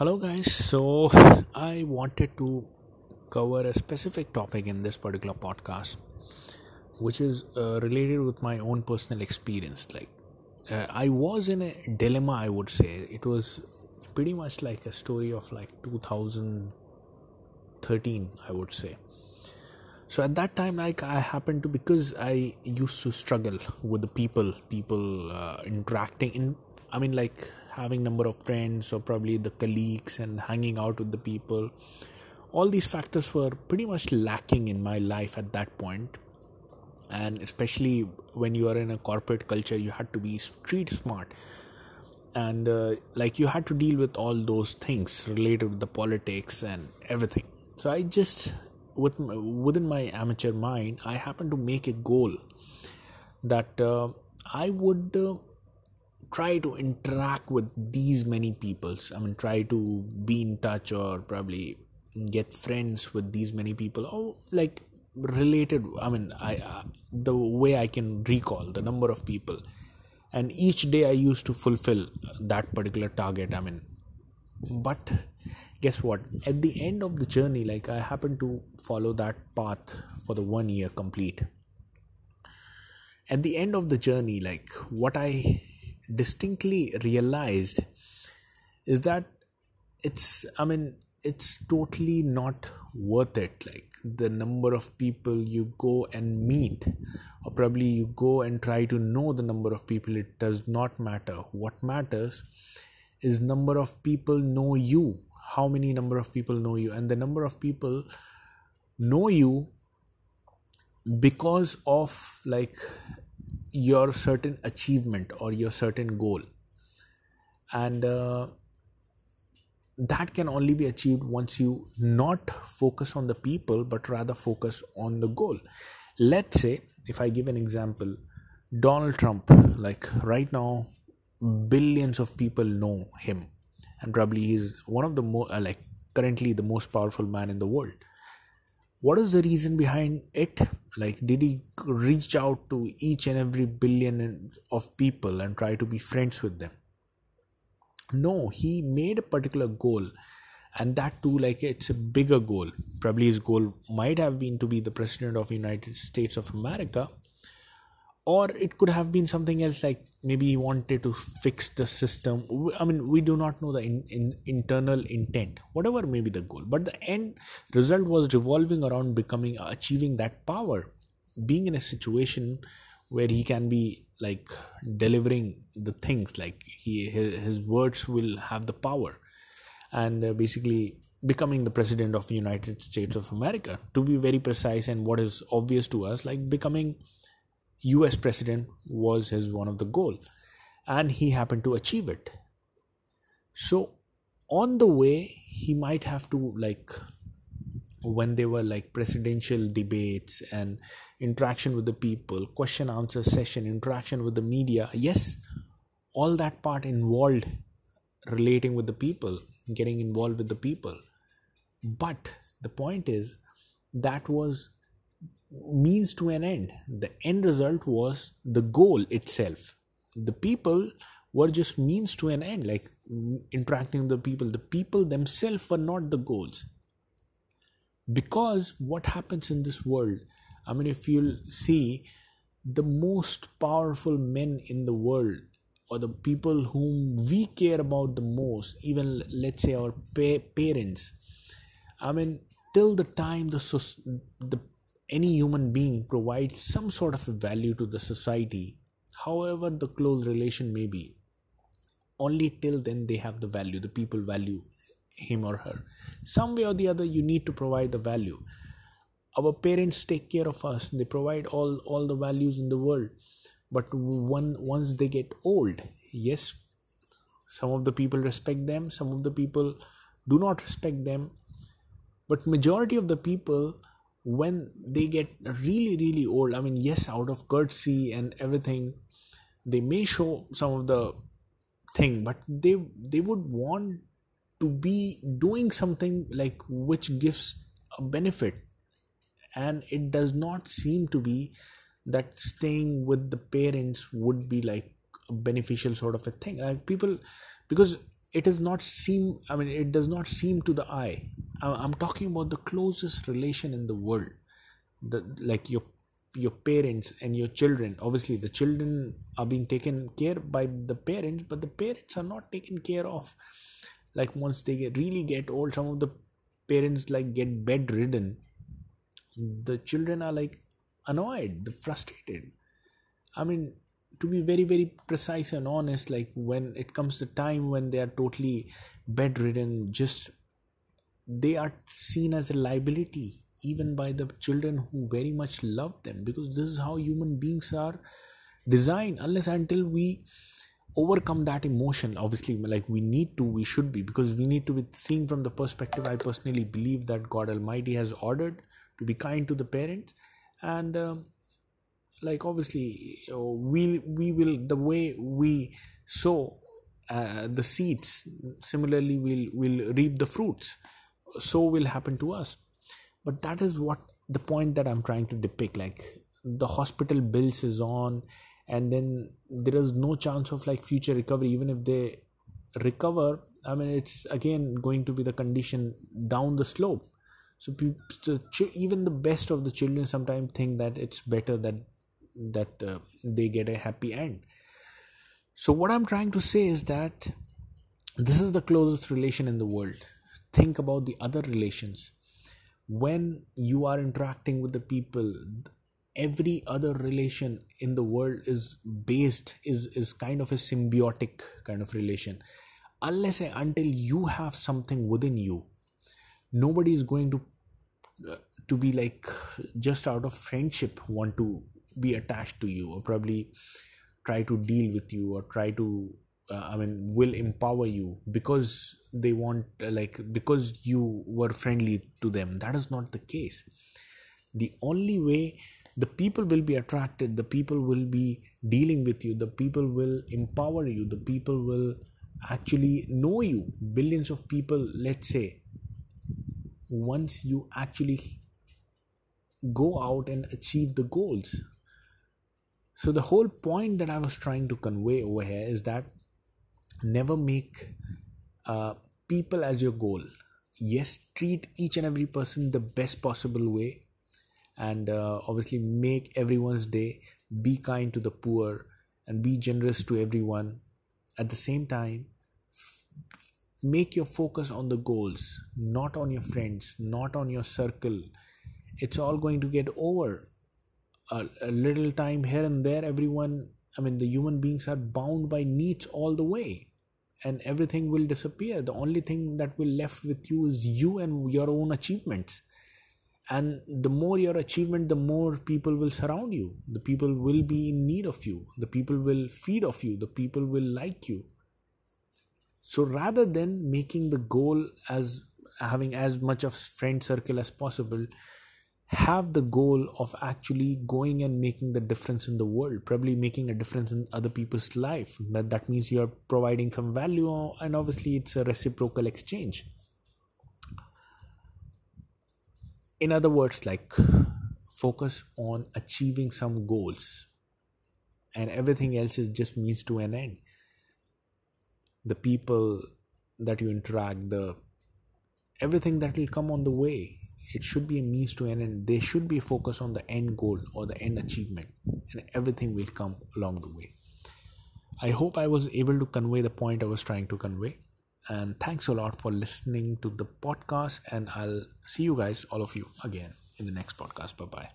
Hello, guys. So, I wanted to cover a specific topic in this particular podcast, which is uh, related with my own personal experience. Like, uh, I was in a dilemma, I would say. It was pretty much like a story of like 2013, I would say. So at that time, like I happened to because I used to struggle with the people, people uh, interacting in. I mean, like having number of friends or probably the colleagues and hanging out with the people. All these factors were pretty much lacking in my life at that point, and especially when you are in a corporate culture, you had to be street smart, and uh, like you had to deal with all those things related with the politics and everything. So I just with within my amateur mind, I happened to make a goal that uh, I would uh, try to interact with these many peoples. I mean, try to be in touch or probably get friends with these many people or like related. I mean, I uh, the way I can recall the number of people, and each day I used to fulfill that particular target. I mean, but guess what at the end of the journey like i happened to follow that path for the one year complete at the end of the journey like what i distinctly realized is that it's i mean it's totally not worth it. Like the number of people you go and meet or probably you go and try to know the number of people it does not matter. What matters is number of people know you how many number of people know you. And the number of people know you because of like your certain achievement or your certain goal. And uh, that can only be achieved once you not focus on the people but rather focus on the goal. Let's say if i give an example donald trump like right now billions of people know him. And probably he's one of the more like currently the most powerful man in the world what is the reason behind it? Like did he reach out to each and every billion of people and try to be friends with them? No he made a particular goal and that too like it's a bigger goal. Probably his goal might have been to be the president of united states of america or it could have been something else like maybe he wanted to fix the system. I mean we do not know the in, in, internal intent whatever may be the goal. But the end result was revolving around becoming achieving that power. Being in a situation where he can be like delivering the things like he his, his words will have the power. And uh, basically becoming the president of the united states of america. To be very precise and what is obvious to us like becoming US president was his one of the goal. And he happened to achieve it. So on the way he might have to like when they were like presidential debates and interaction with the people question answer session interaction with the media yes all that part involved relating with the people getting involved with the people. But the point is that was means to an end. The end result was the goal itself. The people were just means to an end, like interacting with the people. The people themselves were not the goals. Because what happens in this world, I mean, if you'll see the most powerful men in the world or the people whom we care about the most, even let's say our pa- parents, I mean, till the time the, the any human being provides some sort of value to the society, however the close relation may be. Only till then they have the value, the people value him or her. Some way or the other, you need to provide the value. Our parents take care of us, they provide all, all the values in the world. But one, once they get old, yes, some of the people respect them, some of the people do not respect them. But majority of the people when they get really really old i mean yes out of courtesy and everything they may show some of the thing but they they would want to be doing something like which gives a benefit. And it does not seem to be that staying with the parents would be like a beneficial sort of a thing. Like people because it is not seem i mean it does not seem to the eye. I'm talking about the closest relation in the world. The like your your parents and your children. Obviously the children are being taken care by the parents but the parents are not taken care of. Like once they get, really get old some of the parents like get bedridden the children are like annoyed the frustrated. I mean to be very very precise and honest like when it comes to time when they are totally bedridden just they are seen as a liability even by the children who very much love them because this is how human beings are designed unless until we overcome that emotion obviously like we need to we should be because we need to be seen from the perspective. I personally believe that god almighty has ordered to be kind to the parents and um, like obviously uh, we we will the way we sow uh, the seeds similarly we'll will reap the fruits. So will happen to us. But that is what the point that i'm trying to depict like the hospital bills is on and then there is no chance of like future recovery. Even if they recover i mean it's again going to be the condition down the slope. So, people, so even the best of the children sometimes think that it's better that that uh, they get a happy end. So what i'm trying to say is that this is the closest relation in the world. Think about the other relations. When you are interacting with the people every other relation in the world is based is is kind of a symbiotic kind of relation. Unless until you have something within you nobody is going to uh, to be like just out of friendship want to be attached to you or probably try to deal with you or try to uh, i mean will empower you because they want uh, like because you were friendly to them. That is not the case. The only way the people will be attracted the people will be dealing with you the people will empower you the people will actually know you. Billions of people let's say once you actually go out and achieve the goals so, the whole point that I was trying to convey over here is that never make uh, people as your goal. Yes, treat each and every person the best possible way, and uh, obviously make everyone's day. Be kind to the poor and be generous to everyone. At the same time, f- make your focus on the goals, not on your friends, not on your circle. It's all going to get over a, a little time here and there everyone i mean the human beings are bound by needs all the way and everything will disappear. The only thing that will left with you is you and your own achievements. And the more your achievement the more people will surround you. The people will be in need of you. The people will feed of you. The people will like you. So rather than making the goal as having as much of friend circle as possible have the goal of actually going and making the difference in the world probably making a difference in other people's life. That that means you're providing some value and obviously it's a reciprocal exchange. In other words like focus on achieving some goals and everything else is just means to an end. The people that you interact the everything that will come on the way it should be a means to an end. They should be focused on the end goal or the end achievement and everything will come along the way. I hope i was able to convey the point i was trying to convey and thanks a lot for listening to the podcast and i'll see you guys all of you again in the next podcast. Bye bye